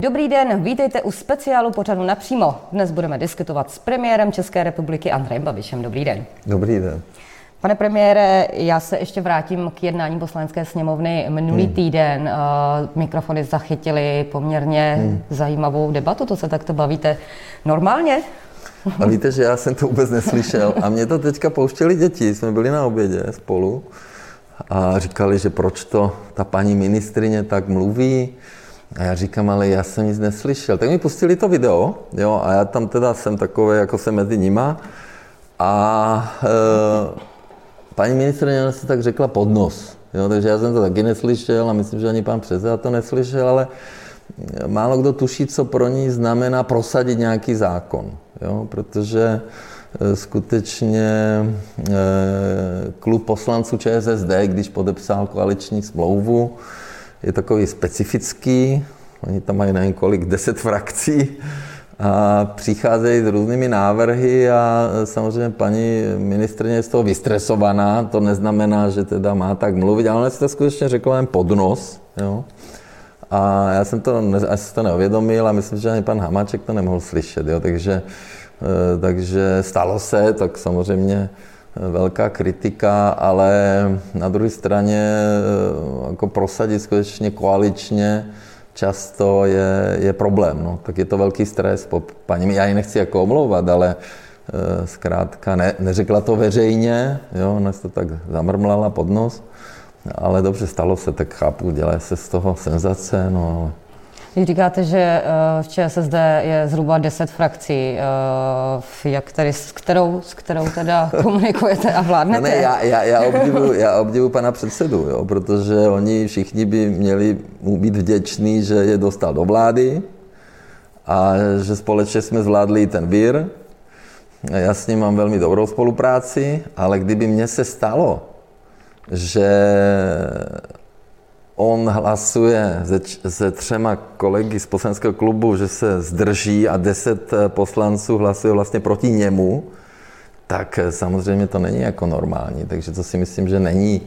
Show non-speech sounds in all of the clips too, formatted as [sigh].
Dobrý den, vítejte u speciálu pořadu Napřímo. Dnes budeme diskutovat s premiérem České republiky Andrejem Babišem. Dobrý den. Dobrý den. Pane premiére, já se ještě vrátím k jednání poslanecké sněmovny. Minulý hmm. týden uh, mikrofony zachytili poměrně hmm. zajímavou debatu, to se takto bavíte normálně? A víte, že já jsem to vůbec neslyšel a mě to teďka pouštěli děti, jsme byli na obědě spolu a říkali, že proč to ta paní ministrině tak mluví. A já říkám, ale já jsem nic neslyšel. Tak mi pustili to video, jo, a já tam teda jsem takový, jako jsem mezi nima. A e, paní ministrině se tak řekla pod nos. Jo, takže já jsem to taky neslyšel a myslím, že ani pan předseda to neslyšel, ale málo kdo tuší, co pro ní znamená prosadit nějaký zákon. Jo, protože e, skutečně e, klub poslanců ČSSD, když podepsal koaliční smlouvu, je takový specifický. Oni tam mají nevím kolik, deset frakcí a přicházejí s různými návrhy a samozřejmě paní ministrině je z toho vystresovaná. To neznamená, že teda má tak mluvit, ale ona si to skutečně řekla jen pod nos. Jo? A já jsem to, asi to neuvědomil a myslím, že ani pan Hamáček to nemohl slyšet. Jo? Takže, eh, takže stalo se, tak samozřejmě velká kritika, ale na druhé straně eh, jako prosadit skutečně koaličně často je, je problém. No. Tak je to velký stres. Po paní, já ji nechci jako omlouvat, ale e, zkrátka ne, neřekla to veřejně, jo, ona to tak zamrmlala pod nos, ale dobře, stalo se, tak chápu, dělá se z toho senzace, no ale když říkáte, že eh, v ČSSD je zhruba 10 frakcí, eh, jak tady, s kterou, s kterou teda [laughs] komunikujete a vládnete? Ne, já, já, já, obdivuji, já obdivuji pana předsedu, jo, protože oni všichni by měli mu být vděční, že je dostal do vlády a že společně jsme zvládli ten vír. Já s ním mám velmi dobrou spolupráci, ale kdyby mně se stalo, že on hlasuje se, se třema kolegy z poslaneckého klubu, že se zdrží a deset eh, poslanců hlasuje vlastně proti němu, tak eh, samozřejmě to není jako normální. Takže to si myslím, že není,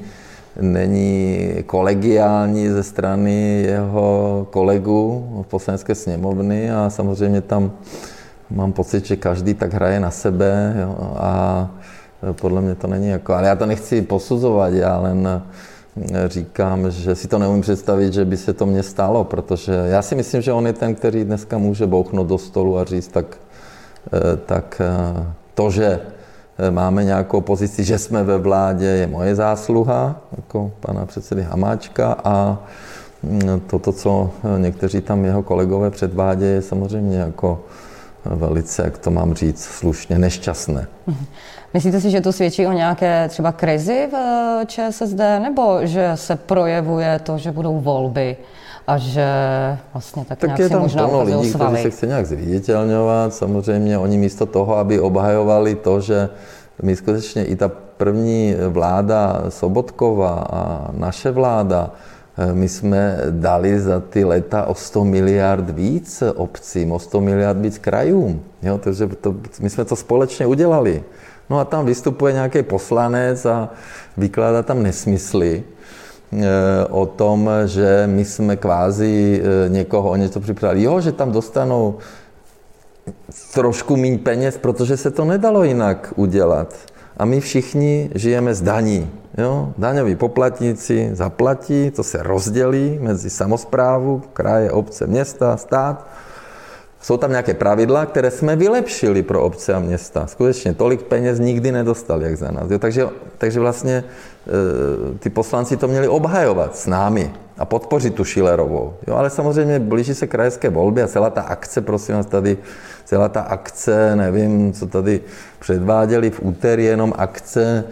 není kolegiální ze strany jeho kolegů v poslanecké sněmovny a samozřejmě tam mám pocit, že každý tak hraje na sebe jo, a eh, podle mě to není jako, ale já to nechci posuzovat, já len říkám, že si to neumím představit, že by se to mně stalo, protože já si myslím, že on je ten, který dneska může bouchnout do stolu a říct, tak, eh, tak eh, to, že eh, máme nějakou pozici, že jsme ve vládě, je moje zásluha, jako pana předsedy Hamáčka a mm, toto, co někteří tam jeho kolegové předvádějí, je samozřejmě jako velice, jak to mám říct, slušně nešťastné. Myslíte si, že to svědčí o nějaké třeba krizi v eh, ČSSD, nebo že se projevuje to, že budou volby a že vlastně tak, tak nějak je tam možná plno lidí, kteří se chce nějak zviditelňovat. Samozřejmě oni místo toho, aby obhajovali to, že my skutečně i ta první vláda Sobotkova a naše vláda, eh, my jsme dali za ty leta o 100 miliard víc obcím, o 100 miliard víc krajům. Jo, takže to, my jsme to společně udělali. No a tam vystupuje nějaký poslanec a vykládá tam nesmysly eh, o tom, že my jsme kvázi eh, někoho o něco připravili. Jo, že tam dostanou trošku méně peněz, protože se to nedalo jinak udělat. A my všichni žijeme z daní. Jo? Daňoví poplatníci zaplatí, to se rozdělí mezi samozprávu, kraje, obce, města, stát jsou tam nějaké pravidla, které jsme vylepšili pro obce a města. Skutečně tolik peněz nikdy nedostali, jak za nás. Jo, takže, takže vlastně e, ty poslanci to měli obhajovat s námi a podpořit tu Šilerovou. Jo, ale samozřejmě blíží se krajské volby a celá ta akce, prosím vás, tady, celá ta akce, nevím, co tady předváděli v úterý, jenom akce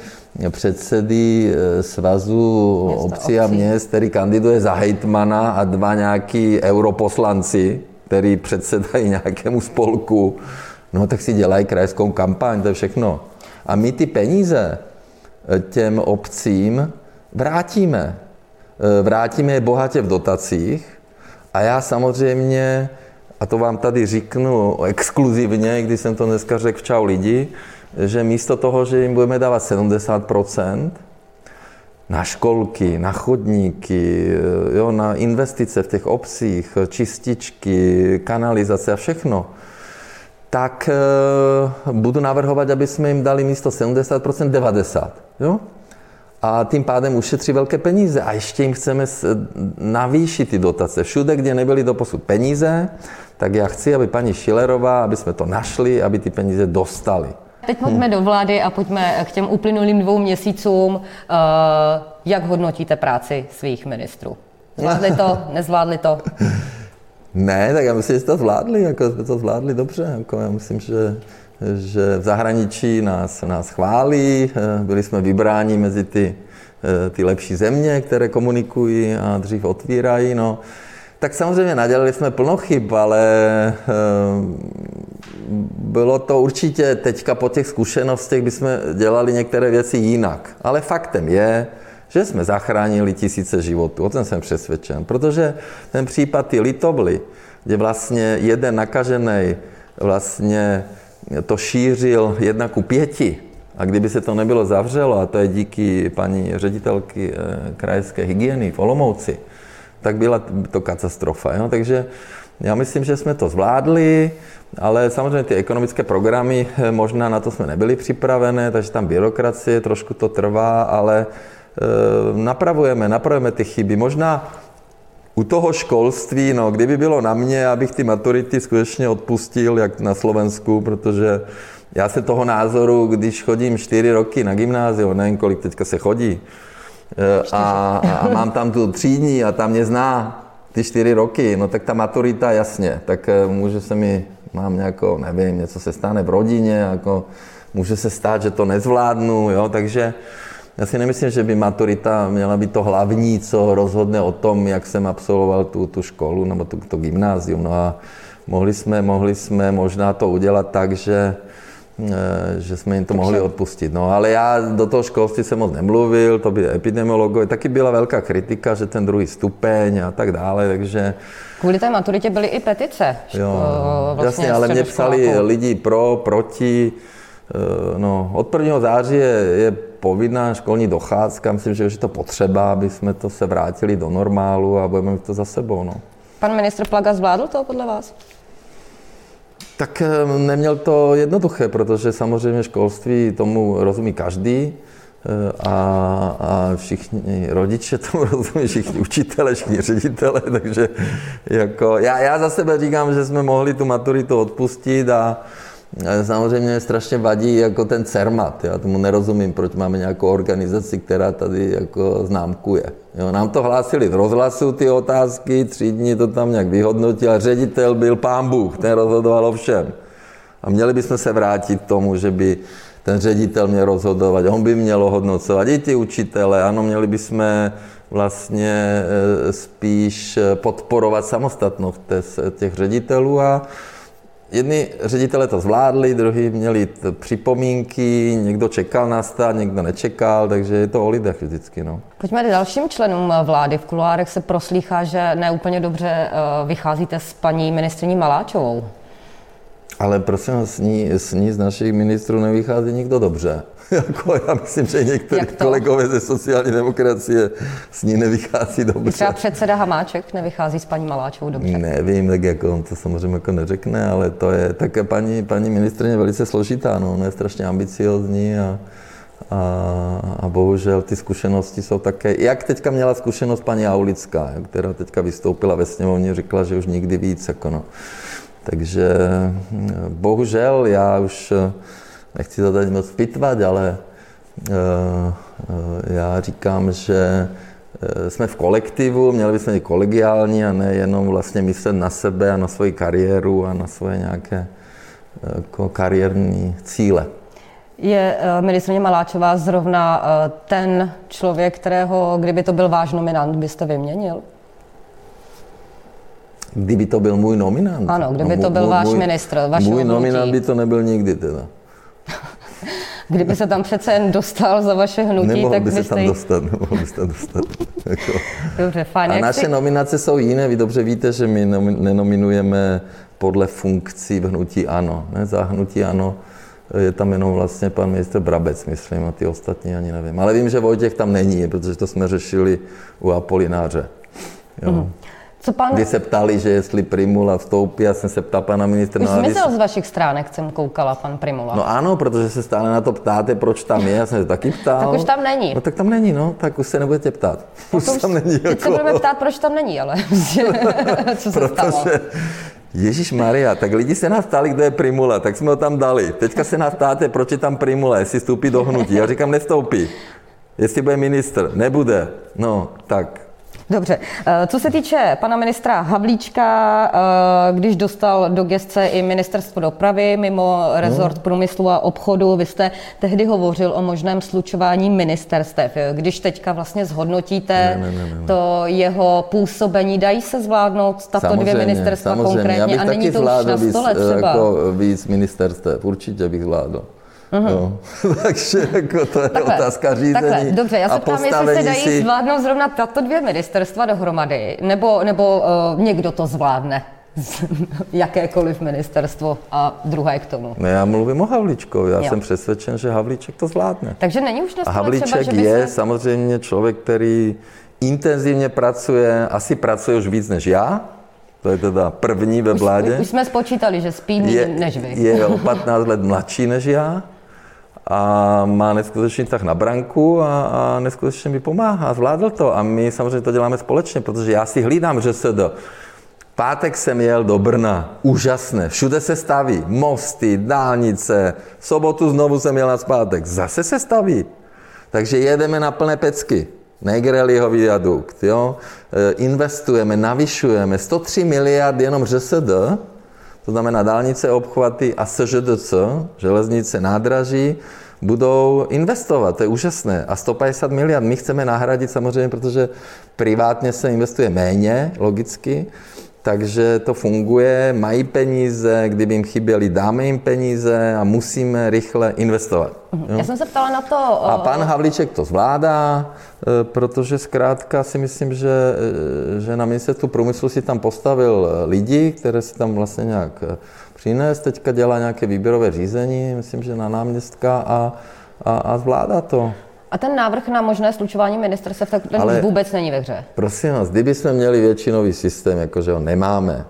předsedy e, svazu Města, obcí a měst, který kandiduje za hejtmana a dva nějaký europoslanci, který předsedají nějakému spolku, no tak si dělají krajskou kampaň, to je všechno. A my ty peníze eh, těm obcím vrátíme. Eh, vrátíme je bohatě v dotacích a já samozřejmě, a to vám tady řeknu exkluzivně, když jsem to dneska řekl v Čau lidi, že místo toho, že jim budeme dávat 70%, na školky, na chodníky, jo, na investice v těch obcích, čističky, kanalizace a všechno, tak e, budu navrhovat, aby jsme jim dali místo 70% 90%. Jo? A tím pádem ušetří velké peníze. A ještě jim chceme navýšit ty dotace. Všude, kde nebyly doposud peníze, tak já chci, aby paní Šilerová, aby jsme to našli, aby ty peníze dostali. Teď pojďme do vlády a pojďme k těm uplynulým dvou měsícům. Eh, jak hodnotíte práci svých ministrů? Zvládli to, nezvládli to? Ne, tak já myslím, že to zvládli, jako jsme to zvládli dobře. Jako já myslím, že, že v zahraničí nás, nás chválí, eh, byli jsme vybráni mezi ty, eh, ty lepší země, které komunikují a dřív otvírají. No. Tak samozřejmě nadělali jsme plno chyb, ale bylo to určitě teďka po těch zkušenostech bychom dělali některé věci jinak. Ale faktem je, že jsme zachránili tisíce životů. O tom jsem přesvědčen. Protože ten případ ty Litovly, kde vlastně jeden nakažený vlastně to šířil jedna ku pěti, a kdyby se to nebylo zavřelo, a to je díky paní ředitelky eh, krajské hygieny v Olomouci, tak byla to katastrofa. Jo? Takže já myslím, že jsme to zvládli, ale samozřejmě ty ekonomické programy, eh, možná na to jsme nebyli připravené, takže tam byrokracie, trošku to trvá, ale e, napravujeme, napravujeme ty chyby. Možná u toho školství, no, kdyby bylo na mě, abych ty maturity skutečně odpustil, jak na Slovensku, protože já se toho názoru, když chodím čtyři roky na gymnázium, nevím, kolik teďka se chodí, a, a mám tam tu třídní a tam mě zná ty čtyři roky, no tak ta maturita, jasně, tak může se mi mám nějakou, nevím, něco se stane v rodině, jako může se stát, že to nezvládnu, jo, takže já si nemyslím, že by maturita měla být to hlavní, co rozhodne o tom, jak jsem absolvoval tu, tu školu nebo tu, to gymnázium. No a mohli jsme, mohli jsme možná to udělat tak, že Eh, že jsme jim to mohli odpustit. No, ale já do toho školství jsem moc nemluvil, to by epidemiologové, taky byla velká kritika, že ten druhý stupeň a tak dále, takže... Kvůli té maturitě byly i petice. Jo, vlastně jasně, ale mě psali lidi pro, proti, eh, no, od 1. září je, je povinná školní docházka, myslím, že už je to potřeba, aby jsme to se vrátili do normálu a budeme mít to za sebou. No. Pan ministr Plaga zvládl to podle vás? Tak neměl to jednoduché, protože samozřejmě školství tomu rozumí každý eh, a, a všichni rodiče [laughs] tomu rozumí, všichni učitele, všichni ředitele, [laughs] takže jako, já, já za sebe říkám, že jsme mohli tu maturitu odpustit a, Samozřejmě strašně vadí jako ten CERMAT. Já tomu nerozumím, proč máme nějakou organizaci, která tady jako známkuje. Jo, nám to hlásili z rozhlasu ty otázky, tři dny to tam nějak vyhodnotil a ředitel byl pán Bůh, ten rozhodoval o všem. A měli bychom se vrátit k tomu, že by ten ředitel měl rozhodovat, on by měl hodnocovat i ty učitele, ano, měli bychom vlastně e, spíš podporovat samostatnost těch ředitelů a Jedni ředitele to zvládli, druhý měli připomínky, někdo čekal na stát, někdo nečekal, takže je to o lidech vždycky. No. Pojďme k dalším členům vlády. V kuloárech se proslýchá, že neúplně dobře eh, vycházíte s paní ministriní Maláčovou. Ale prosím s ní, s ní z našich ministrů nevychází nikdo dobře. [laughs] jako já myslím, že někteří kolegové ze sociální demokracie s ní nevychází dobře. Třeba předseda Hamáček nevychází s paní Maláčovou dobře. Nevím, tak jako on to samozřejmě jako neřekne, ale to je tak paní, paní ministrině velice složitá, no, ona je strašně ambiciozní a, a, a bohužel ty zkušenosti jsou také, jak teďka měla zkušenost paní Aulická, která teďka vystoupila ve sněmovně, řekla, že už nikdy víc, jako no. Takže bohužel já už nechci to tady moc pitvat, ale uh, já říkám, že jsme v kolektivu, měli bychom být kolegiální a ne jenom vlastně myslet na sebe a na svoji kariéru a na svoje nějaké jako kariérní cíle. Je ministrině Maláčová zrovna ten člověk, kterého, kdyby to byl váš nominant, byste vyměnil? Kdyby to byl můj nominant? Ano, kdyby no, to byl můj, váš ministr, Můj nominant by to nebyl nikdy teda. [laughs] Kdyby se tam přece jen dostal za vaše hnutí, nemohl tak by se tam dostat, nemohl by se tam dostat. [laughs] jako. Dobře, fajn. A naše si... nominace jsou jiné, vy dobře víte, že my nenominujeme podle funkcí v hnutí ANO. Ne? Za hnutí ANO je tam jenom vlastně pan ministr Brabec, myslím, a ty ostatní ani nevím. Ale vím, že Vojtěch tam není, protože to jsme řešili u Apolináře. Jo. Mm. Co pan... Kdy se ptali, že jestli Primula vstoupí, já jsem se ptal pana ministra. Už no, zmizel z vašich stránek, jsem koukala, pan Primula. No ano, protože se stále na to ptáte, proč tam je, já jsem se taky ptal. tak už tam není. No tak tam není, no, tak už se nebudete ptát. Už, už tam není. Teď jako... se budeme ptát, proč tam není, ale [laughs] co se protože... stalo? Ježíš Maria, tak lidi se nás ptali, kdo je Primula, tak jsme ho tam dali. Teďka se nás ptáte, proč je tam Primula, jestli vstoupí do hnutí. Já říkám, nestoupí. Jestli bude ministr, nebude. No, tak Dobře. Eh, co se týče pana ministra Havlíčka, eh, když dostal do gestce i ministerstvo dopravy mimo rezort no. průmyslu a obchodu, vy jste tehdy hovořil o možném slučování ministerstev. Když teďka vlastně zhodnotíte ne, ne, ne, ne. to jeho působení, dají se zvládnout tato samozřejmě, dvě ministerstva samozřejmě. konkrétně a není to už na stole třeba? Jako víc ministerstev, určitě bych zvládl. No. [laughs] Takže jako to je takhle, otázka řízení takhle, Dobře, já se ptám, jestli se dají si... zvládnout zrovna tato dvě ministerstva dohromady, nebo, nebo uh, někdo to zvládne [laughs] jakékoliv ministerstvo a druhé k tomu. Ne, já mluvím o Havlíčkovi. Já jo. jsem přesvědčen, že Havlíček to zvládne. Takže není už na Havlíček třeba, že je se... samozřejmě člověk, který intenzivně pracuje, asi pracuje už víc než já, to je teda první ve vládě. Už, už jsme spočítali, že spí je, než vy. Je o [laughs] 15 let mladší než já a má neskutečný tak na branku a, a neskutečně mi pomáhá, zvládl to a my samozřejmě to děláme společně, protože já si hlídám do Pátek jsem jel do Brna, úžasné, všude se staví, mosty, dálnice, v sobotu znovu jsem jel na zpátek, zase se staví. Takže jedeme na plné pecky. Negreliho viadukt, jo? E, investujeme, navyšujeme 103 miliard jenom ŘSD, to znamená dálnice, obchvaty a SŽDC, železnice, nádraží, budou investovat, to je úžasné. A 150 miliard my chceme nahradit samozřejmě, protože privátně se investuje méně, logicky, takže to funguje, mají peníze, kdyby jim chyběly, dáme jim peníze a musíme rychle investovat. Mhm. Jo? Já jsem se ptala na to... A pan Havlíček to zvládá, e, protože zkrátka si myslím, že, e, že na ministerstvu průmyslu si tam postavil lidi, které si tam vlastně nějak přines, teďka dělá nějaké výběrové řízení, myslím, že na náměstka a, a, a zvládá to. A ten návrh na možné slučování ministerstev, tak ten Ale, vůbec není ve hře. Prosím vás, kdyby jsme měli většinový systém, jakože ho nemáme,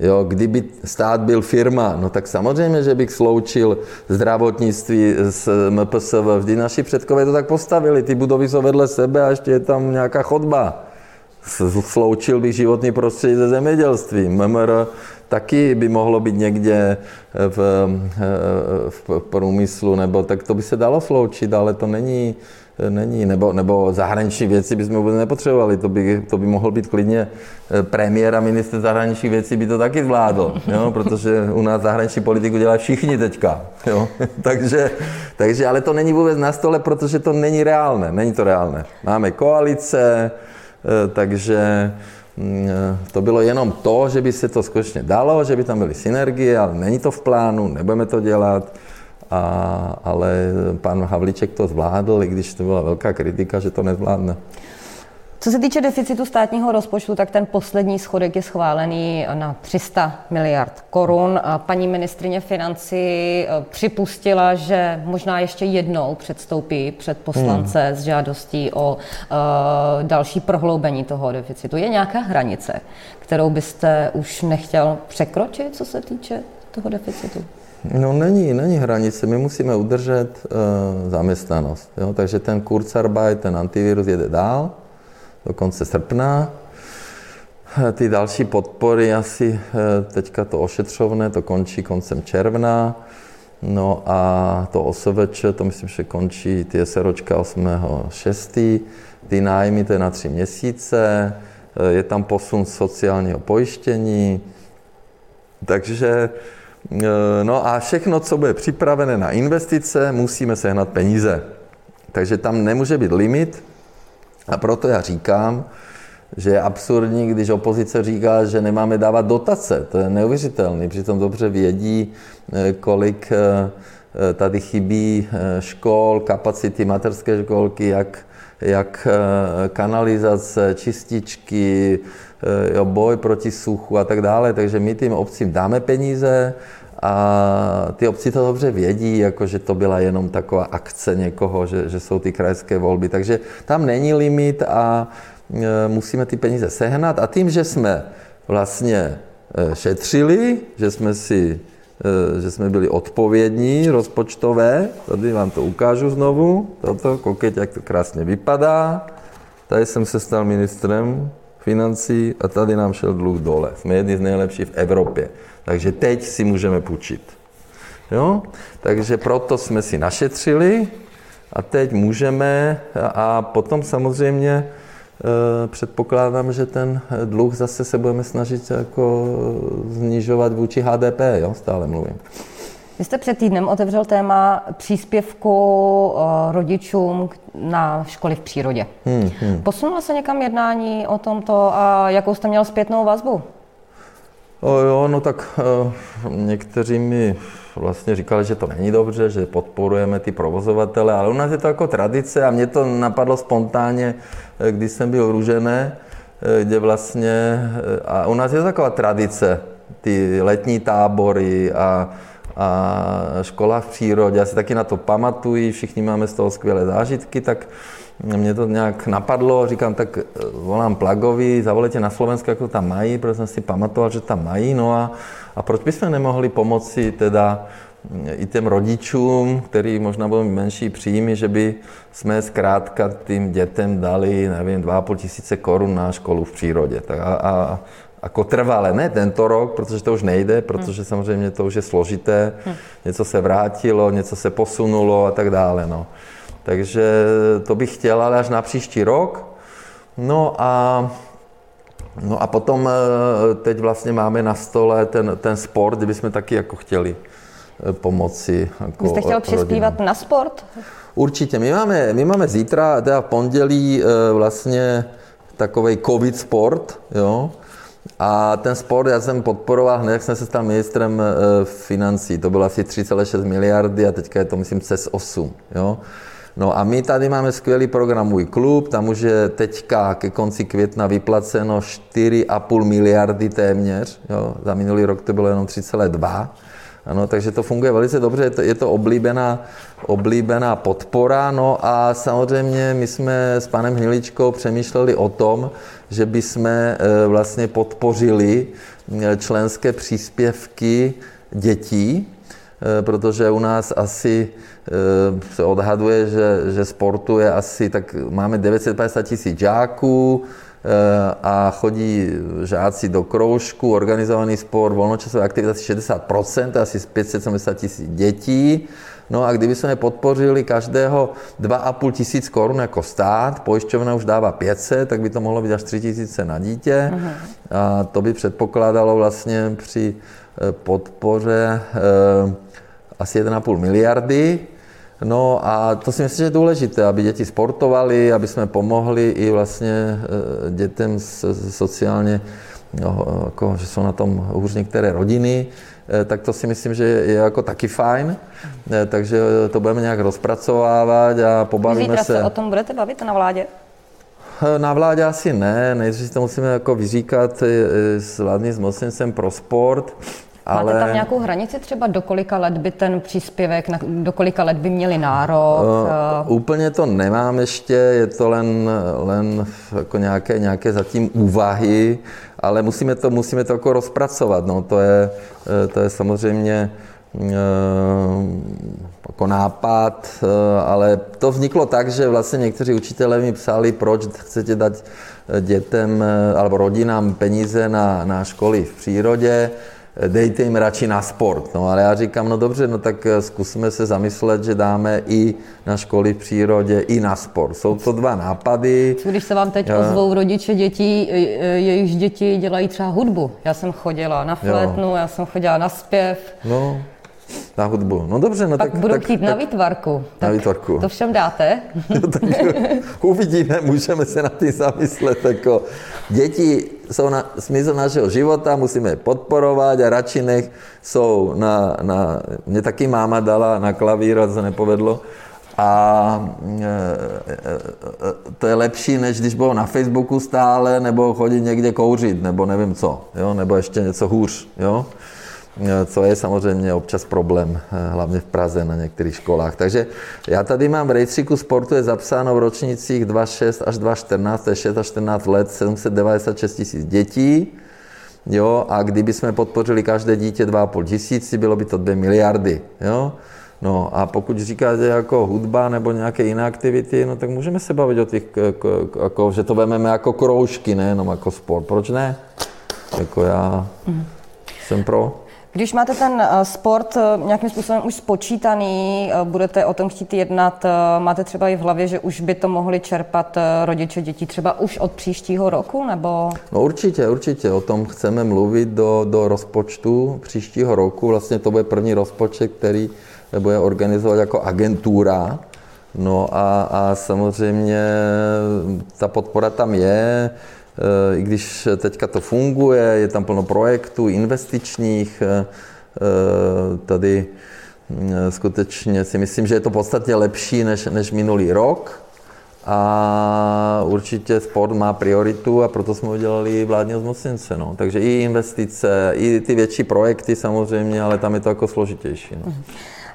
Jo, kdyby stát byl firma, no tak samozřejmě, že bych sloučil zdravotnictví s MPSV. Vždy naši předkové to tak postavili. Ty budovy jsou vedle sebe a ještě je tam nějaká chodba. Sloučil bych životní prostředí se zemědělstvím. MMR taky by mohlo být někde v, v průmyslu, nebo tak to by se dalo sloučit, ale to není, není, nebo, nebo zahraniční věci bychom vůbec nepotřebovali, to by, to by mohl být klidně eh, premiér a minister zahraničních věcí by to taky zvládl, jo? [laughs] protože u nás zahraniční politiku dělají všichni teďka, jo? [laughs] takže, takže, ale to není vůbec na stole, protože to není reálné, není to reálné. Máme koalice, eh, takže eh, to bylo jenom to, že by se to skutečně dalo, že by tam byly synergie, ale není to v plánu, nebudeme to dělat. A, ale pan Havlíček to zvládl, i když to byla velká kritika, že to nezvládne. Co se týče deficitu státního rozpočtu, tak ten poslední schodek je schválený na 300 miliard korun. Paní ministrině financí eh, připustila, že možná ještě jednou předstoupí před poslance hmm. s žádostí o uh, další prohloubení toho deficitu. Je nějaká hranice, kterou byste už nechtěl překročit, co se týče toho deficitu? No není, není hranice. My musíme udržet uh, zaměstnanost. Jo? Takže ten Kurzarbeit, ten antivirus jede dál do konce srpna. Ty další podpory asi eh, teďka to ošetřovné, to končí koncem června. No a to OSVČ, to myslím, že končí ty SROčka 8.6. Ty nájmy, to je na tři měsíce. Eh, je tam posun sociálního pojištění. Takže eh, no a všechno, co bude připravené na investice, musíme sehnat peníze. Takže tam nemůže být limit, a proto já říkám, že je absurdní, když opozice říká, že nemáme dávat dotace. To je neuvěřitelné. Přitom dobře vědí, eh, kolik eh, eh, tady chybí škol, kapacity materské školky, jak, jak kanalizace, čističky, jo, boj proti suchu a tak dále, takže my tým obcím dáme peníze, a ty obci to dobře vědí, jako že to byla jenom taková akce někoho, že, že jsou ty krajské volby. Takže tam není limit a e, musíme ty peníze sehnat. A tím, že jsme vlastně e, šetřili, že jsme si že jsme byli odpovědní, rozpočtové. Tady vám to ukážu znovu. Toto, koukejte, jak to krásně vypadá. Tady jsem se stal ministrem financí a tady nám šel dluh dole. Jsme jedni z nejlepších v Evropě. Takže teď si můžeme půjčit. Jo? Takže proto jsme si našetřili a teď můžeme a potom samozřejmě e, předpokládám, že ten dluh zase se budeme snažit jako znižovat vůči HDP, jo? stále mluvím. Vy jste před týdnem otevřel téma příspěvku e, rodičům na školy v přírodě. Hmm, hmm. Posunulo se někam jednání o tomto a jakou jste měl zpětnou vazbu? O jo, no tak uh, někteří mi vlastně říkali, že to není dobře, že podporujeme ty provozovatele, ale u nás je to jako tradice a mě to napadlo spontánně, eh, když jsem byl růžené, eh, kde vlastně, a u nás je to taková tradice, ty letní tábory a, a škola v přírodě, já si taky na to pamatuji, všichni máme z toho skvělé zážitky, tak mě to nějak napadlo, říkám, tak eh, volám Plagovi, zavolejte na Slovensko, jak to tam mají, protože jsem si pamatoval, že tam mají, no a, a proč bychom nemohli pomoci teda mm, i těm rodičům, kteří možná budou menší příjmy, že by jsme zkrátka tím dětem dali, nevím, 2,5 tisíce korun na školu v přírodě. Tak a, a, jako trvale, ne tento rok, protože to už nejde, protože samozřejmě to už je složité, něco se vrátilo, něco se posunulo a tak dále. No. Takže to bych chtěl, ale až na příští rok. No a, no a potom eh, teď vlastně máme na stole ten, ten sport, kde bychom taky jako chtěli eh, pomoci. Jako Vy jste chtěl přispívat na sport? Určitě. My máme, my máme zítra, teda v pondělí eh, vlastně takový covid sport, jo, a ten sport já jsem podporoval hned, jak jsem se stal ministrem financí. To bylo asi 3,6 miliardy a teďka je to, myslím, přes 8. Jo? No a my tady máme skvělý program Můj klub, tam už je teďka ke konci května vyplaceno 4,5 miliardy téměř, jo, za minulý rok to bylo jenom 3,2. Ano, takže to funguje velice dobře, je to, oblíbená, oblíbená podpora. No a samozřejmě my jsme s panem Hniličkou přemýšleli o tom, že bychom e, vlastně podpořili e, členské příspěvky dětí, e, protože u nás asi Eh, se odhaduje, že, že sportuje asi, tak máme 950 tisíc žáků eh, a chodí žáci do kroužku, organizovaný sport, volnočasové aktivity asi 60%, asi 570 tisíc dětí. No a kdyby jsme podpořili každého 2,5 tisíc korun jako stát, pojišťovna už dává 500, tak by to mohlo být až 3 tisíce na dítě. Uh-huh. A to by předpokládalo vlastně při eh, podpoře asi 1,5 miliardy. No a to si myslím, že je důležité, aby děti sportovali, aby jsme pomohli i vlastně eh, dětem sociálně, no, jako, že jsou na tom hůř některé rodiny, eh, tak to si myslím, že je jako taky fajn. Eh, takže to budeme nějak rozpracovávat a pobavíme Zítra se. se o tom budete bavit na vládě? Na vládě asi ne, nejdřív to musíme jako vyříkat s vládním zmocněncem pro sport. Ale... Máte tam nějakou hranici třeba, do kolika let by ten příspěvek, do kolika let by měli nárok? Uh, úplně to nemám ještě, je to len, len jako nějaké, nějaké zatím úvahy, ale musíme to, musíme to jako rozpracovat. No, to, je, eh, to je samozřejmě uh, jako nápad, ale to vzniklo tak, že vlastně někteří učitelé mi psali, proč chcete dát dětem alebo rodinám peníze na, na školy v přírodě dejte jim radši na sport. No ale já říkám, no dobře, no tak eh, zkusíme se zamyslet, že dáme i na školy v přírodě, i na sport. Jsou to dva nápady. Když se vám teď ozvou rodiče dětí, eh, jejichž děti dělají třeba hudbu. Já jsem chodila na flétnu, já jsem chodila na zpěv. No, na hudbu. No dobře, no Pak tak... tak, chtít tak, na výtvarku. Tak na výtvarku. To všem dáte? [laughs] No, tak [laughs] uvidíme, můžeme se na tím zamyslet. Jako děti jsou na smysl našeho života, musíme je podporovat a radši nech jsou na, na... Mě taky máma dala na klavír, a to se nepovedlo. A to je lepší, než když bylo na Facebooku stále, nebo chodit někde kouřit, nebo nevím co, jo? nebo ještě něco hůř. Jo? Co je samozřejmě občas problém, hlavně v Praze na některých školách. Takže já tady mám v rejstříku sportu je zapsáno v ročnících 2,6 až 2,14, to je 6 až 14 let, 796 tisíc dětí. Jo, a kdyby jsme podpořili každé dítě 2,5 tisíci, bylo by to 2 miliardy. Jo? No a pokud říkáte jako hudba nebo nějaké jiné aktivity, no tak můžeme se bavit o těch, jako, že to vezmeme jako kroužky, nejenom jako sport. Proč ne? Jako já mm. jsem pro. Když máte ten eh, sport eh, nějakým způsobem už spočítaný, eh, budete o tom chtít jednat, máte třeba i v hlavě, že už by to mohli čerpat rodiče dětí třeba už od příštího roku, nebo? No určitě, určitě. O tom chceme mluvit do, do rozpočtu příštího roku. Vlastně to bude první rozpočet, který bude organizovat jako agentura. No a, a samozřejmě ta podpora tam je i když teďka to funguje, je tam plno projektů investičních, eh, eh, tady eh, skutečně si myslím, že je to podstatně lepší než, než minulý rok. A určitě sport má prioritu a proto jsme udělali vládního zmocněnce. No. Takže i investice, i ty větší projekty samozřejmě, ale tam je to jako složitější. No.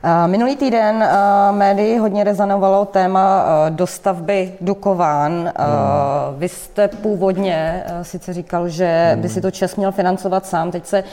Mhm. Minulý týden médii hodně rezonovalo téma dostavby Dukován. Hmm. Vy jste původně sice říkal, že by si to Čes měl financovat sám. Teď se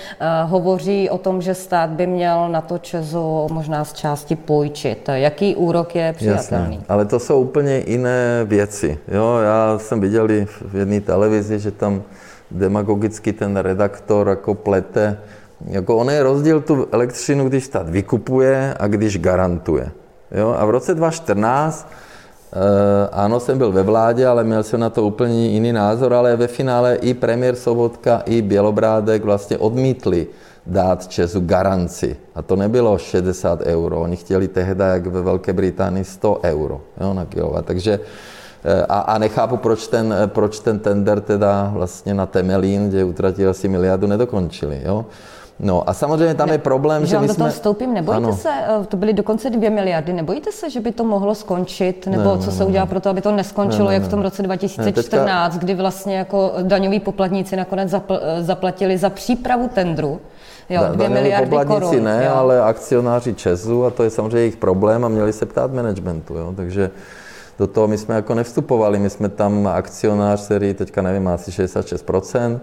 hovoří o tom, že stát by měl na to Česu možná z části půjčit. Jaký úrok je přijatelný? Jasně, ale to jsou úplně jiné věci. Jo, já jsem viděl v jedné televizi, že tam demagogicky ten redaktor jako plete jako on je rozdíl tu elektřinu, když stát vykupuje a když garantuje. Jo? A v roce 2014 Uh, ano, jsem byl ve vládě, ale měl jsem na to úplně jiný názor, ale ve finále i premiér Sobotka, i Bělobrádek vlastně odmítli dát Česu garanci. A to nebylo 60 euro, oni chtěli tehdy, jak ve Velké Británii, 100 euro jo, na kilowatt. Takže eh, a, a nechápu, proč ten, proč ten tender teda vlastně na Temelín, kde utratili asi miliardu, nedokončili. Jo. No a samozřejmě tam ne, je problém, že, že my do toho vstoupím, nebojíte ano. se, eh, to byly dokonce dvě miliardy, nebojíte se, že by to mohlo skončit, nebo ne, co ne, se udělá pro to, aby to neskončilo, ne, ne, jak v tom roce 2014, ne, teďka... kdy vlastně jako daňoví poplatníci nakonec zapl, zaplatili za přípravu tendru, Jo, da, dvě miliardy korun. ne, jo. ale akcionáři Česu a to je samozřejmě jejich problém a měli se ptát managementu, jo, takže do toho my jsme jako nevstupovali, my jsme tam akcionář, který teďka nevím, asi 66%,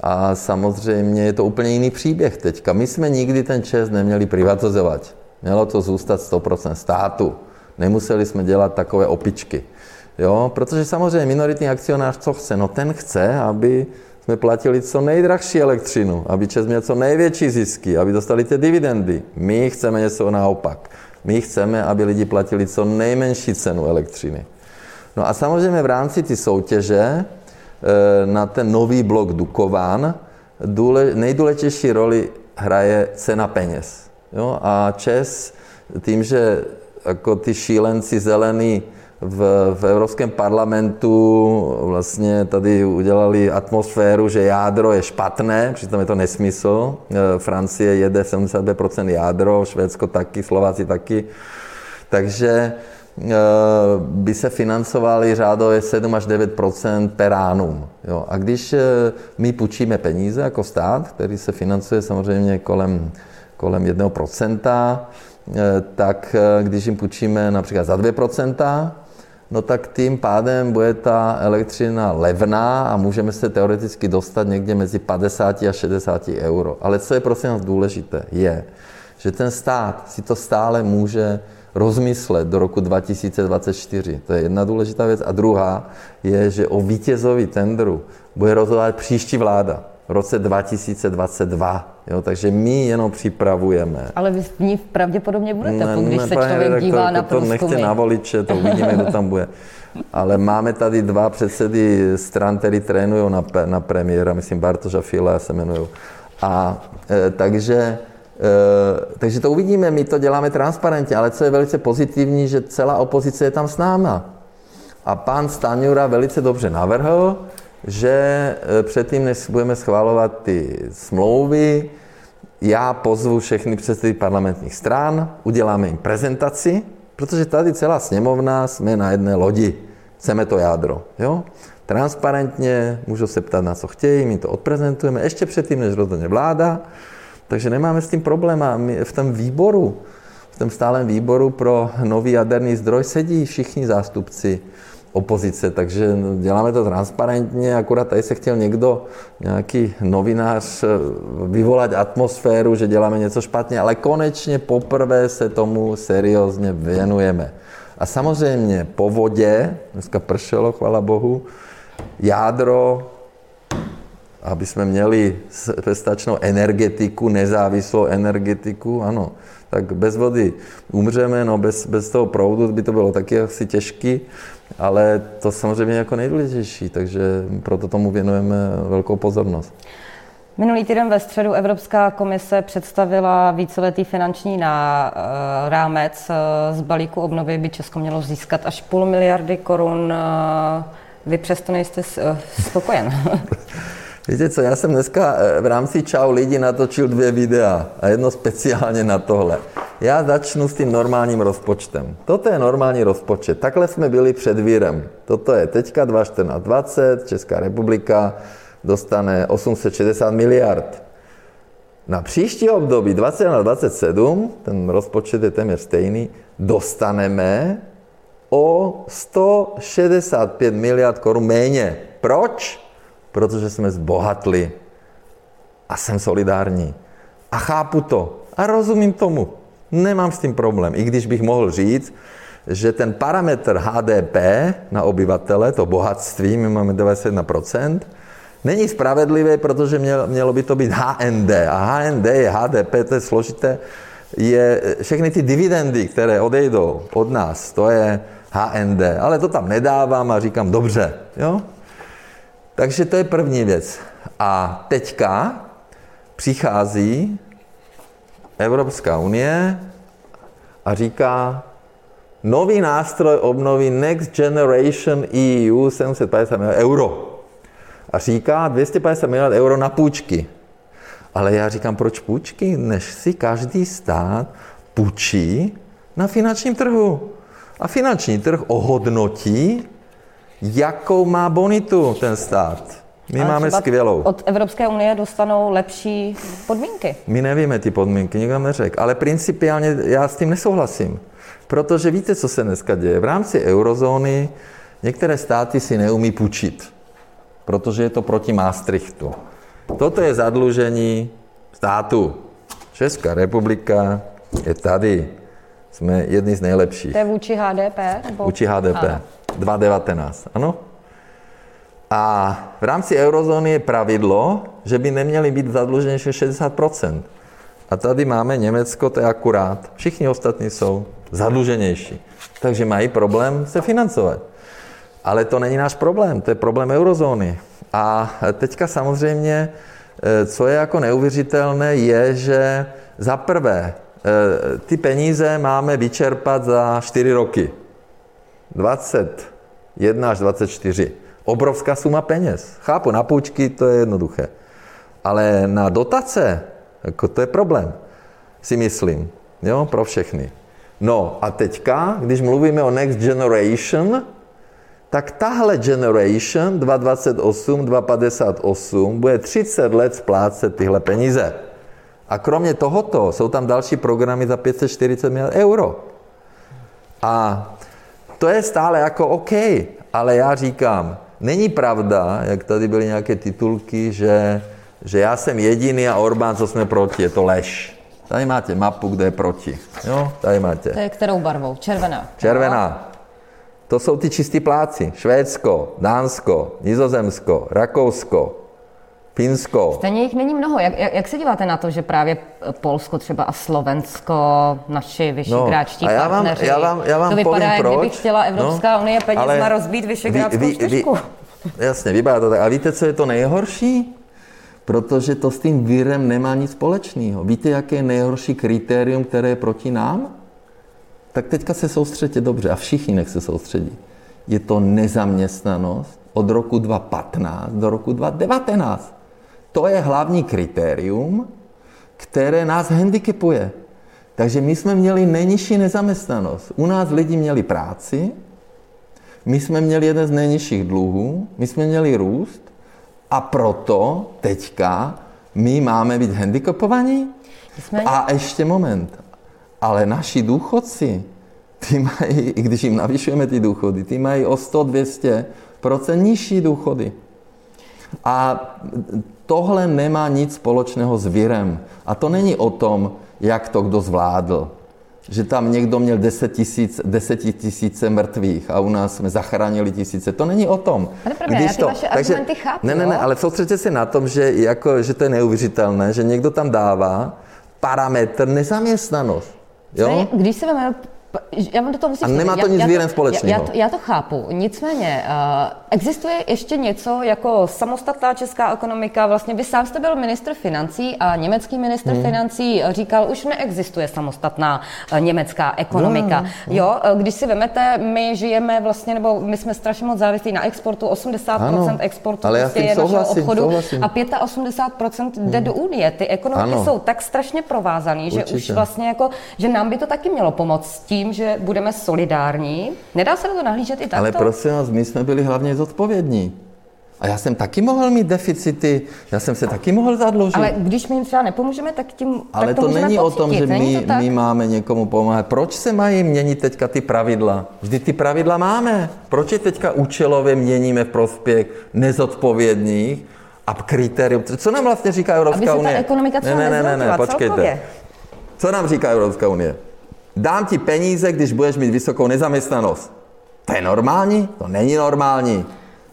a samozřejmě je to úplně jiný příběh teďka. My jsme nikdy ten ČES neměli privatizovat. Mělo to zůstat 100% státu. Nemuseli jsme dělat takové opičky. Jo? Protože samozřejmě minoritní akcionář co chce? No ten chce, aby jsme platili co nejdrahší elektřinu, aby Čes měl co největší zisky, aby dostali ty dividendy. My chceme něco naopak. My chceme, aby lidi platili co nejmenší cenu elektřiny. No a samozřejmě v rámci ty soutěže na ten nový blok Dukován, důle, nejdůležitější roli hraje cena peněz. Jo? A Čes tím, že jako ty šílenci zelený v, v Evropském parlamentu vlastně tady udělali atmosféru, že jádro je špatné, přitom je to nesmysl. Eh, Francie jede 72% jádro, Švédsko taky, Slováci taky. Takže Eh, by se financovaly řádově 7 až 9% per annum. Jo. A když eh, my půjčíme peníze jako stát, který se financuje samozřejmě kolem, kolem 1 eh, tak když jim půjčíme například za 2% no tak tím pádem bude ta elektřina levná a můžeme se teoreticky dostat někde mezi 50 a 60 euro. Ale co je prosím nás důležité, je, že ten stát si to stále může rozmyslet do roku 2024. To je jedna důležitá věc. A druhá je, že o vítězovi tendru bude rozhodovat příští vláda v roce 2022. Jo, takže my jenom připravujeme. Ale vy v ní pravděpodobně budete, ne, když ne, se člověk dívá to, na to, to nechte na voliče, to uvidíme, kdo tam bude. Ale máme tady dva předsedy stran, který trénují na, na premiéra, myslím Bartoš a Fila se jmenují. A e, takže takže to uvidíme, my to děláme transparentně, ale co je velice pozitivní, že celá opozice je tam s náma. A pan Staňura velice dobře navrhl, že eh, předtím, než budeme schvalovat ty smlouvy, já pozvu všechny předsedy parlamentních stran, uděláme jim prezentaci Protože tady celá sněmovna jsme na jedné lodi. Chceme to jádro. Jo? Transparentně, můžou se ptát, na co chtějí, my to odprezentujeme ještě předtím, než rozhodne vláda. Takže nemáme s tím problém. A my v tom výboru, v tom stálem výboru pro nový jaderný zdroj sedí všichni zástupci opozice, takže děláme to transparentně, akorát tady se chtěl někdo, nějaký novinář, vyvolat atmosféru, že děláme něco špatně, ale konečně poprvé se tomu seriózně věnujeme. A samozřejmě po vodě, dneska pršelo, chvala Bohu, jádro, aby jsme měli stačnou energetiku, nezávislou energetiku, ano, tak bez vody umřeme, no bez, bez toho proudu by to bylo taky asi těžký, ale to samozřejmě jako nejdůležitější, takže proto tomu věnujeme velkou pozornost. Minulý týden ve středu Evropská komise představila víceletý finanční na, uh, rámec. Uh, z balíku obnovy by Česko mělo získat až půl miliardy korun. Uh, vy přesto nejste spokojen. [laughs] Víte co, já jsem dneska v rámci Čau lidi natočil dvě videa a jedno speciálně na tohle. Já začnu s tím normálním rozpočtem. Toto je normální rozpočet. Takhle jsme byli před vírem. Toto je teďka 2014-2020, Česká republika dostane 860 miliard. Na příští období 20 na 27, ten rozpočet je téměř stejný, dostaneme o 165 miliard korun méně. Proč? Protože jsme zbohatli. A jsem solidární. A chápu to. A rozumím tomu. Nemám s tím problém. I když bych mohl říct, že ten parametr HDP na obyvatele, to bohatství, my máme 91%, není spravedlivé, protože mělo by to být HND. A HND je HDP, to je složité, je všechny ty dividendy, které odejdou od nás, to je HND. Ale to tam nedávám a říkám, dobře. Jo? Takže to je první věc. A teďka přichází Evropská unie a říká, nový nástroj obnovy Next Generation EU 750 miliard euro. A říká 250 miliard euro na půjčky. Ale já říkám, proč půjčky, než si každý stát půjčí na finančním trhu. A finanční trh ohodnotí, jakou má bonitu ten stát. My Ale máme skvělou. Od Evropské unie dostanou lepší podmínky. My nevíme ty podmínky, nikdo nám neřekl. Ale principiálně já s tím nesouhlasím. Protože víte, co se dneska děje? V rámci eurozóny některé státy si neumí půjčit, protože je to proti Maastrichtu. Toto je zadlužení státu. Česká republika je tady. Jsme jedni z nejlepších. To je vůči HDP? Nebo? Vůči HDP. 2,19. Ano? A v rámci eurozóny je pravidlo, že by neměly být zadluženější 60% A tady máme Německo, to je akurát. Všichni ostatní jsou zadluženější. Takže mají problém se financovat. Ale to není náš problém, to je problém eurozóny. A teďka samozřejmě, eh, co je jako neuvěřitelné, je, že za prvé, eh, ty peníze máme vyčerpat za 4 roky. 21 až 24 obrovská suma peněz. Chápu, na půjčky to je jednoduché. Ale na dotace, jako to je problém, si myslím, jo, pro všechny. No a teďka, když mluvíme o next generation, tak tahle generation 228, 258 bude 30 let splácet tyhle peníze. A kromě tohoto jsou tam další programy za 540 miliard euro. A to je stále jako OK, ale já říkám, Není pravda, jak tady byly nějaké titulky, že, že já jsem jediný a Orbán, co jsme proti. Je to lež. Tady máte mapu, kde je proti. Jo, tady máte. To je kterou barvou? Červená. Červená. To jsou ty čistí pláci. Švédsko, Dánsko, Nizozemsko, Rakousko, Finsko. Stejně jich není mnoho. Jak, jak, jak se díváte na to, že právě Polsko třeba a Slovensko, naši vyšegrádští no, já vám, partneři, já vám, já vám to vypadá, povím, jak proč. kdyby chtěla Evropská no, unie peněz na rozbít Vyšegrádskou vy, vy, vy, [laughs] Jasně, vypadá to tak. A víte, co je to nejhorší? Protože to s tím vírem nemá nic společného. Víte, jaké je nejhorší kritérium, které je proti nám? Tak teďka se soustředě dobře a všichni nech se soustředí. Je to nezaměstnanost od roku 2015 do roku 2019. To je hlavní kritérium, které nás handicapuje. Takže my jsme měli nejnižší nezaměstnanost. U nás lidi měli práci, my jsme měli jeden z nejnižších dluhů, my jsme měli růst a proto teďka my máme být handicapovaní. Jsme... A ještě moment. Ale naši důchodci, ty mají, [laughs] i když jim navyšujeme ty důchody, ty mají o 100-200% nižší důchody. A tohle nemá nic společného s virem. A to není o tom, jak to kdo zvládl. Že tam někdo měl 10 tisíc, 10 tisíce mrtvých a u nás jsme zachránili tisíce. To není o tom. Pane premiére, Když to, vaše takže, chápu, Ne, ne, ne, ale soustředte se na tom, že, jako, že to je neuvěřitelné, že někdo tam dává parametr nezaměstnanost. Jo? Když se vezme já vám do toho musím A nemá to já, nic já, společného. Já, já, to, já to chápu. Nicméně, uh, existuje ještě něco jako samostatná česká ekonomika. Vlastně vy sám jste byl ministr financí a německý ministr hmm. financí říkal, už neexistuje samostatná uh, německá ekonomika. No, no. Jo, když si vemete, my žijeme vlastně, nebo my jsme strašně moc závislí na exportu, 80% ano, exportu ale prostě je souhlasím, obchodu souhlasím. a 85% jde hmm. do Unie. Ty ekonomiky ano. jsou tak strašně provázané, že už vlastně jako, že nám by to taky mělo pomoct tím, tím, že budeme solidární. Nedá se na to nahlížet i takto? Ale prosím vás, my jsme byli hlavně zodpovědní. A já jsem taky mohl mít deficity, já jsem se taky mohl zadlužit. Ale když my jim třeba nepomůžeme, tak tím Ale tak to, to není pocítit. o tom, že my, my máme někomu pomáhat. Proč se mají měnit teďka ty pravidla? Vždy ty pravidla máme. Proč je teďka účelově měníme v prospěch nezodpovědných a kritérium? Co nám vlastně říká Evropská unie? Aby se ta ekonomika třeba ne, ne, ne, ne, ne, počkejte. Co nám říká Evropská unie? Dám ti peníze, když budeš mít vysokou nezaměstnanost. To je normální? To není normální.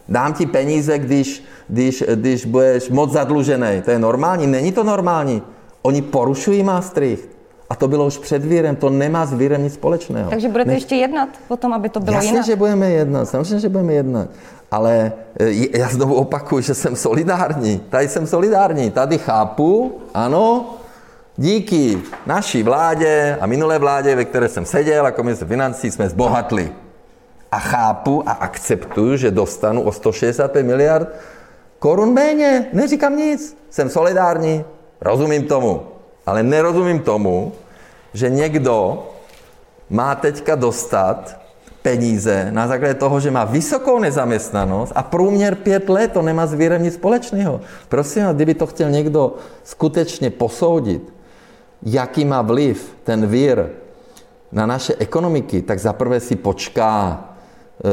Dám ti peníze, když, když, když budeš moc zadlužený. To je normální? Není to normální. Oni porušují Maastricht. A to bylo už před vírem, to nemá s vírem nic společného. Takže budete ne... ještě jednat o tom, aby to bylo Jasně, jinak? že budeme jednat, samozřejmě, že budeme jednat. Ale e, já znovu opakuju, že jsem solidární. Tady jsem solidární. Tady chápu, ano, Díky naší vládě a minulé vládě, ve které jsem seděl jako ministr financí, jsme zbohatli. A chápu a akceptuju, že dostanu o 165 miliard korun méně. Neříkám nic. Jsem solidární, rozumím tomu. Ale nerozumím tomu, že někdo má teďka dostat peníze na základě toho, že má vysokou nezaměstnanost a průměr pět let, to nemá s nic společného. Prosím, kdyby to chtěl někdo skutečně posoudit, jaký má vliv ten vír na naše ekonomiky, tak zaprvé si počká, e,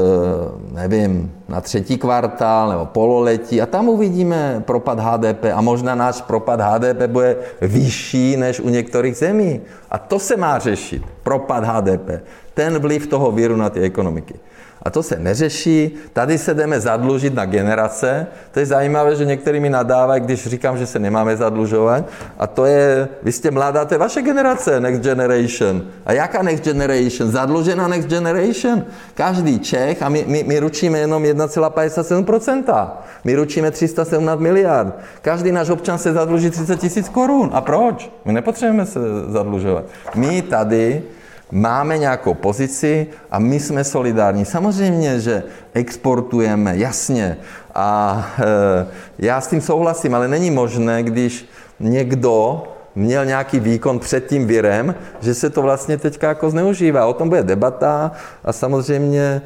nevím, na třetí kvartál nebo pololetí a tam uvidíme propad HDP a možná náš propad HDP bude vyšší než u některých zemí. A to se má řešit, propad HDP, ten vliv toho víru na ty ekonomiky. A to se neřeší. Tady se jdeme zadlužit na generace. To je zajímavé, že některý mi nadávají, když říkám, že se nemáme zadlužovat. A to je, vy jste mladá, to je vaše generace, Next Generation. A jaká Next Generation? Zadlužená Next Generation. Každý Čech, a my, my, my ručíme jenom 1,57%. My ručíme 317 miliard. Každý náš občan se zadluží 30 tisíc korun. A proč? My nepotřebujeme se zadlužovat. My tady máme nějakou pozici a my jsme solidární. Samozřejmě, že exportujeme, jasně. A e, já s tím souhlasím, ale není možné, když někdo měl nějaký výkon před tím virem, že se to vlastně teďka jako zneužívá. O tom bude debata a samozřejmě e,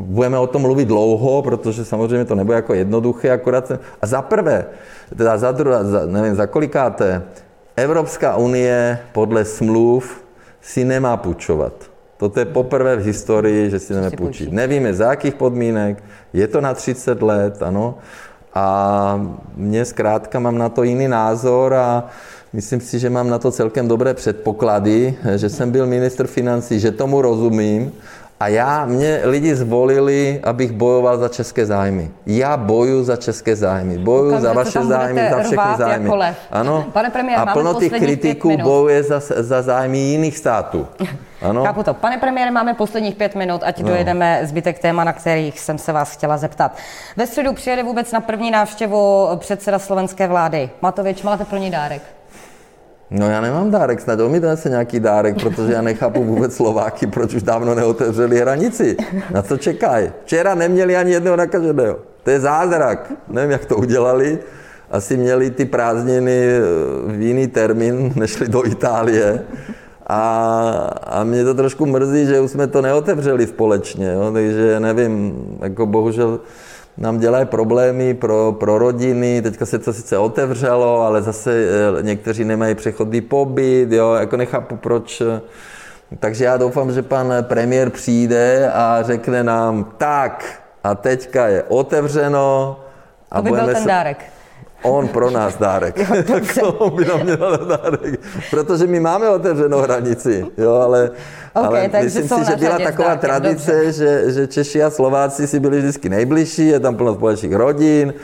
budeme o tom mluvit dlouho, protože samozřejmě to nebude jako jednoduché, akorát A za prvé, teda za druhé, za, nevím, za kolikáté, Evropská unie podle smluv si nemá půjčovat. Toto je poprvé v historii, že si nemá půjčit. Nevíme, za jakých podmínek, je to na 30 let, ano. A mě zkrátka mám na to jiný názor a myslím si, že mám na to celkem dobré předpoklady, že jsem byl ministr financí, že tomu rozumím a já, mě lidi zvolili, abych bojoval za české zájmy. Já boju za české zájmy. Boju Ukazuje, za vaše zájmy, za všechny zájmy. Jako ano. Pane premiér, a plno těch kritiků bojuje za, za zájmy jiných států. [laughs] Ano? Chápu to. Pane premiére, máme posledních pět minut, ať no. dojedeme zbytek téma, na kterých jsem se vás chtěla zeptat. Ve středu přijede vůbec na první návštěvu předseda slovenské vlády. Matovič, máte pro ní dárek? No já nemám dárek, snad on mi se nějaký dárek, protože já nechápu vůbec Slováky, proč už dávno neotevřeli hranici. Na co čekají? Včera neměli ani jednoho nakaženého. To je zázrak. Nevím, jak to udělali. Asi měli ty prázdniny v jiný termín, [laughs] nešli do Itálie. A, a mě to trošku mrzí, že už jsme to neotevřeli společně, jo? takže nevím, jako bohužel nám dělají problémy pro, pro rodiny, teďka se to sice otevřelo, ale zase eh, někteří nemají přechodný pobyt, jo, jako nechápu proč. Takže já doufám, že pan premiér přijde a řekne nám, tak a teďka je otevřeno. A to by byl ten se... dárek. On pro nás dárek. [laughs] Jo, [laughs] on by nám měl dárek. Protože my máme otevřenou hranici, jo, ale, okay, ale myslím si, že byla taková tradice, že, že Češi a Slováci si byli vždycky nejbližší, je tam plno společných rodin.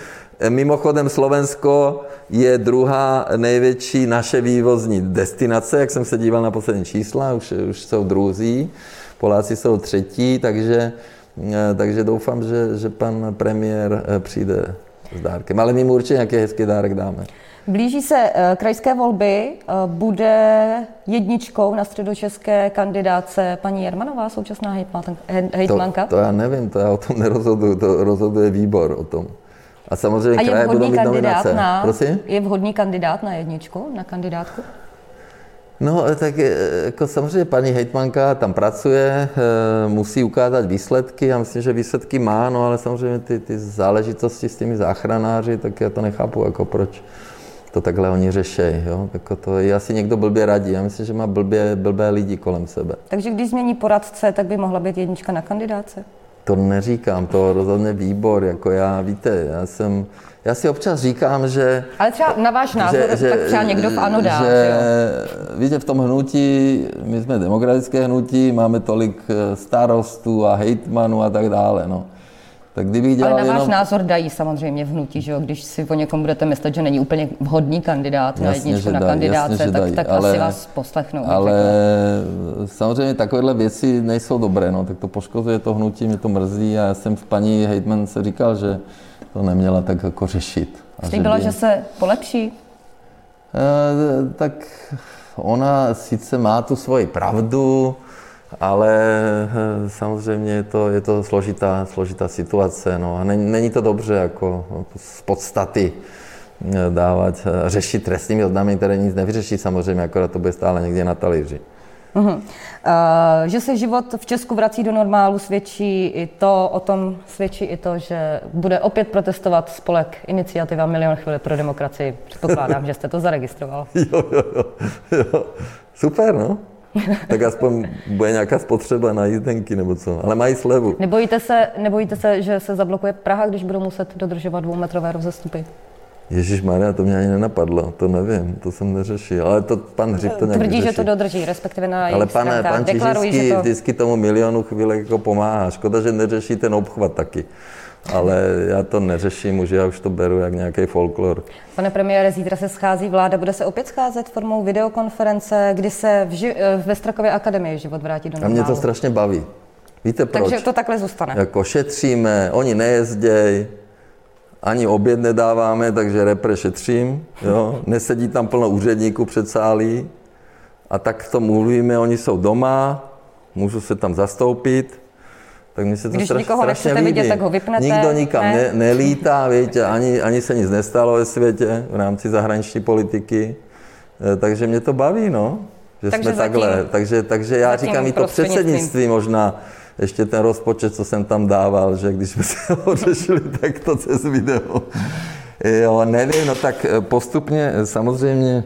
Mimochodem Slovensko je druhá největší naše vývozní destinace, jak jsem se díval na poslední čísla, už, už jsou druzí, Poláci jsou třetí, takže, takže doufám, že, že pan premiér eh, přijde s dárkem. Ale my mu určitě nějaký hezký dárek dáme. Blíží se uh, krajské volby. Uh, bude jedničkou na středočeské kandidáce paní Jermanová, současná hejtmanka? To, to já nevím, to já o tom nerozhoduju, to rozhoduje výbor o tom. A samozřejmě A je kraje budou mít nominace. Na, Prosím? Je vhodný kandidát na jedničku, na kandidátku? No, tak jako samozřejmě paní hejtmanka tam pracuje, eh, musí ukázat výsledky, já myslím, že výsledky má, no ale samozřejmě ty, ty záležitosti s těmi záchranáři, tak já to nechápu, jako proč to takhle oni řeší. Jo? Jako to je asi někdo blbě radí. Já myslím, že má blbě, blbé lidi kolem sebe. Takže když změní poradce, tak by mohla být jednička na kandidáce? To neříkám, to rozhodně výbor. Jako já, víte, já jsem já si občas říkám, že... Ale třeba na váš názor, že, tak třeba někdo v ANO dá, že, že Víte, v tom hnutí, my jsme demokratické hnutí, máme tolik eh, starostů a hejtmanů a tak dále, no. Tak kdybych dělal Ale na váš jenom... názor dají samozřejmě v hnutí, že jo? Když si o někom budete myslet, že není úplně vhodný kandidát jasně, na jedničku na kandidáce, jasně, tak, tak ale, asi vás poslechnou. Ale samozřejmě takovéhle věci nejsou dobré, no, tak to poškozuje to hnutí, mě to mrzí a já jsem s paní Hejtman se říkal, že to neměla tak jako řešit. Slíbila, že, by... že se polepší? E, tak ona sice má tu svoji pravdu, ale eh, samozřejmě je to, je to složitá, složitá situace. No. A není, není to dobře jako z podstaty eh, dávat, řešit trestními oznámení, které nic nevyřeší samozřejmě, akorát to bude stále někde na talíři. Uh-huh. Uh, že se život v Česku vrací do normálu, svědčí i to, o tom svědčí i to, že bude opět protestovat spolek Iniciativa Milion chvíli pro demokracii. Předpokládám, že jste to zaregistroval. [laughs] Jo, jo, jo. jo. Super, no. [laughs] tak aspoň bude nějaká spotřeba na jízdenky nebo co. Ale mají slevu. Nebojíte se, nebojíte se, že se zablokuje Praha, když budou muset dodržovat dvoumetrové rozestupy? Ježíš Maria, to mě ani nenapadlo, to nevím, to jsem neřešil, ale to pan Hřib to nějak Tvrdí, řeší. že to dodrží, respektive na Ale pan, pan Čižinský to... vždycky tomu milionu chvíli jako pomáhá. Škoda, že neřeší ten obchvat taky. Ale já to neřeším, už já už to beru jak nějaký folklor. Pane premiére, zítra se schází vláda, bude se opět scházet formou videokonference, kdy se v ži- ve Strakově akademii život vrátí do normálu. A mě to strašně baví. Víte proč? Takže to takhle zůstane. Jako šetříme, oni nejezdějí, ani oběd nedáváme, takže repre šetřím, jo. Nesedí tam plno úředníků před sálí a tak to mluvíme, oni jsou doma, můžu se tam zastoupit, tak mi se to Když straš, nikoho strašně líbí. vidět, tak ho vypnete. Nikdo nikam ne? Ne, nelítá, víte, ani, ani se nic nestalo ve světě v rámci zahraniční politiky, eh, takže mě to baví, no, že takže jsme zatím, takhle. Takže, takže já říkám i to předsednictví možná, ještě ten rozpočet, co jsem tam dával, že když jsme [laughs] se ho řešili, tak to cez video. Jo, nevím, no tak eh, postupně eh, samozřejmě,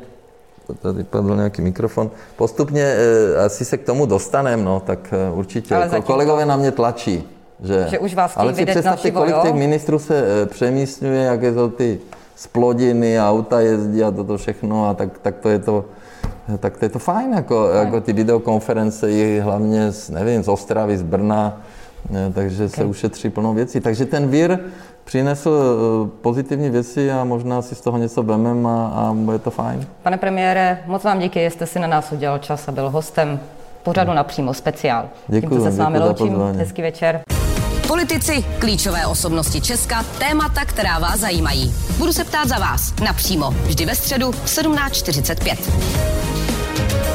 tady padl nějaký mikrofon, postupně eh, asi se k tomu dostaneme, no, tak určitě. Ale Kolegové na mě tlačí. Že, že už vás Ale si představte, kolik těch ministrů se přemístňuje, jaké jsou ty splodiny, auta jezdí a toto všechno, a tak, tak to je to tak to je to fajn, jako, jako ty videokonference i hlavně z, nevím, z Ostravy, z Brna, takže okay. se ušetří plnou věcí. Takže ten vír přinesl eh, pozitivní věci a možná si z toho něco vemem a, a bude to fajn. Pane premiére, moc vám díky, jste si na nás udělal čas a byl hostem pořadu napřímo speciál. Děkuji, Tímto se s vámi loučím. Hezký večer. Politici, klíčové osobnosti Česka, témata, která vás zajímají. Budu se ptát za vás napřímo, vždy ve středu v 17.45.